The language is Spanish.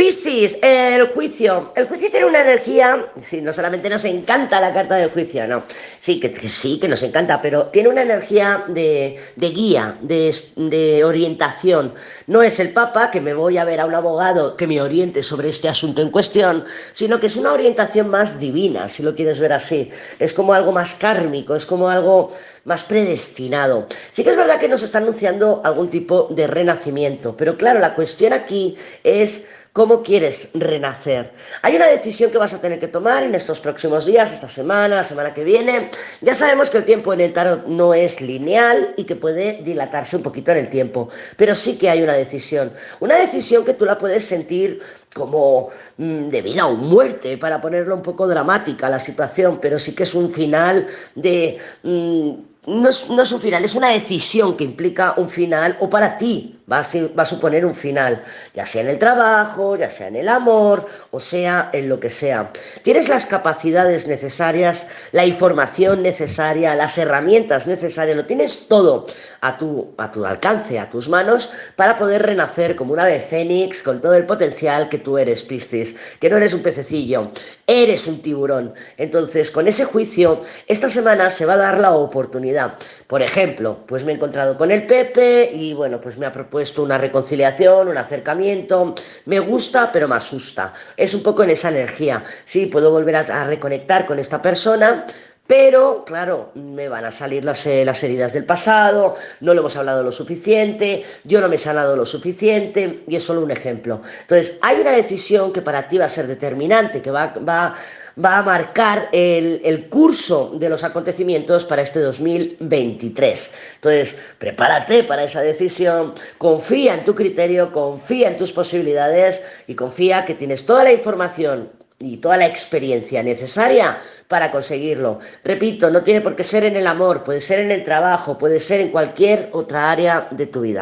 Piscis, el juicio. El juicio tiene una energía, sí, no solamente nos encanta la carta del juicio, no. Sí, que, sí, que nos encanta, pero tiene una energía de, guía, de, de, orientación. No es el Papa que me voy a ver a un abogado que me oriente sobre este asunto en cuestión, sino que es una orientación más divina, si lo quieres ver así. Es como algo más kármico, es como algo más predestinado. Sí que es verdad que nos está anunciando algún tipo de renacimiento, pero claro, la cuestión aquí es ¿Cómo quieres renacer? Hay una decisión que vas a tener que tomar en estos próximos días, esta semana, la semana que viene. Ya sabemos que el tiempo en el tarot no es lineal y que puede dilatarse un poquito en el tiempo, pero sí que hay una decisión. Una decisión que tú la puedes sentir como mm, de vida o muerte, para ponerlo un poco dramática la situación, pero sí que es un final de... Mm, no es, no es un final, es una decisión que implica un final o para ti va a, suponer un final, ya sea en el trabajo, ya sea en el amor, o sea en lo que sea. Tienes las capacidades necesarias, la información necesaria, las herramientas necesarias, lo tienes todo a tu, a tu alcance, a tus manos, para poder renacer como una ave fénix con todo el potencial que tú eres, Piscis, que no eres un pececillo, eres un tiburón. Entonces, con ese juicio, esta semana se va a dar la oportunidad. Por ejemplo, pues me he encontrado con el Pepe y bueno, pues me ha propuesto una reconciliación, un acercamiento, me gusta pero me asusta. Es un poco en esa energía. Sí, puedo volver a, reconectar con esta persona, pero, claro, me van a salir las, eh, las, heridas del pasado, no lo hemos hablado lo suficiente, yo no me he sanado lo suficiente, y es solo un ejemplo. Entonces, hay una decisión que para ti va a ser determinante, que va, va va a marcar el, curso de los acontecimientos para este 2023. Entonces, prepárate para esa decisión, confía en tu criterio, confía en tus posibilidades y confía que tienes toda la información y toda la experiencia necesaria para conseguirlo. Repito, no tiene por qué ser en el amor, puede ser en el trabajo, puede ser en cualquier otra área de tu vida.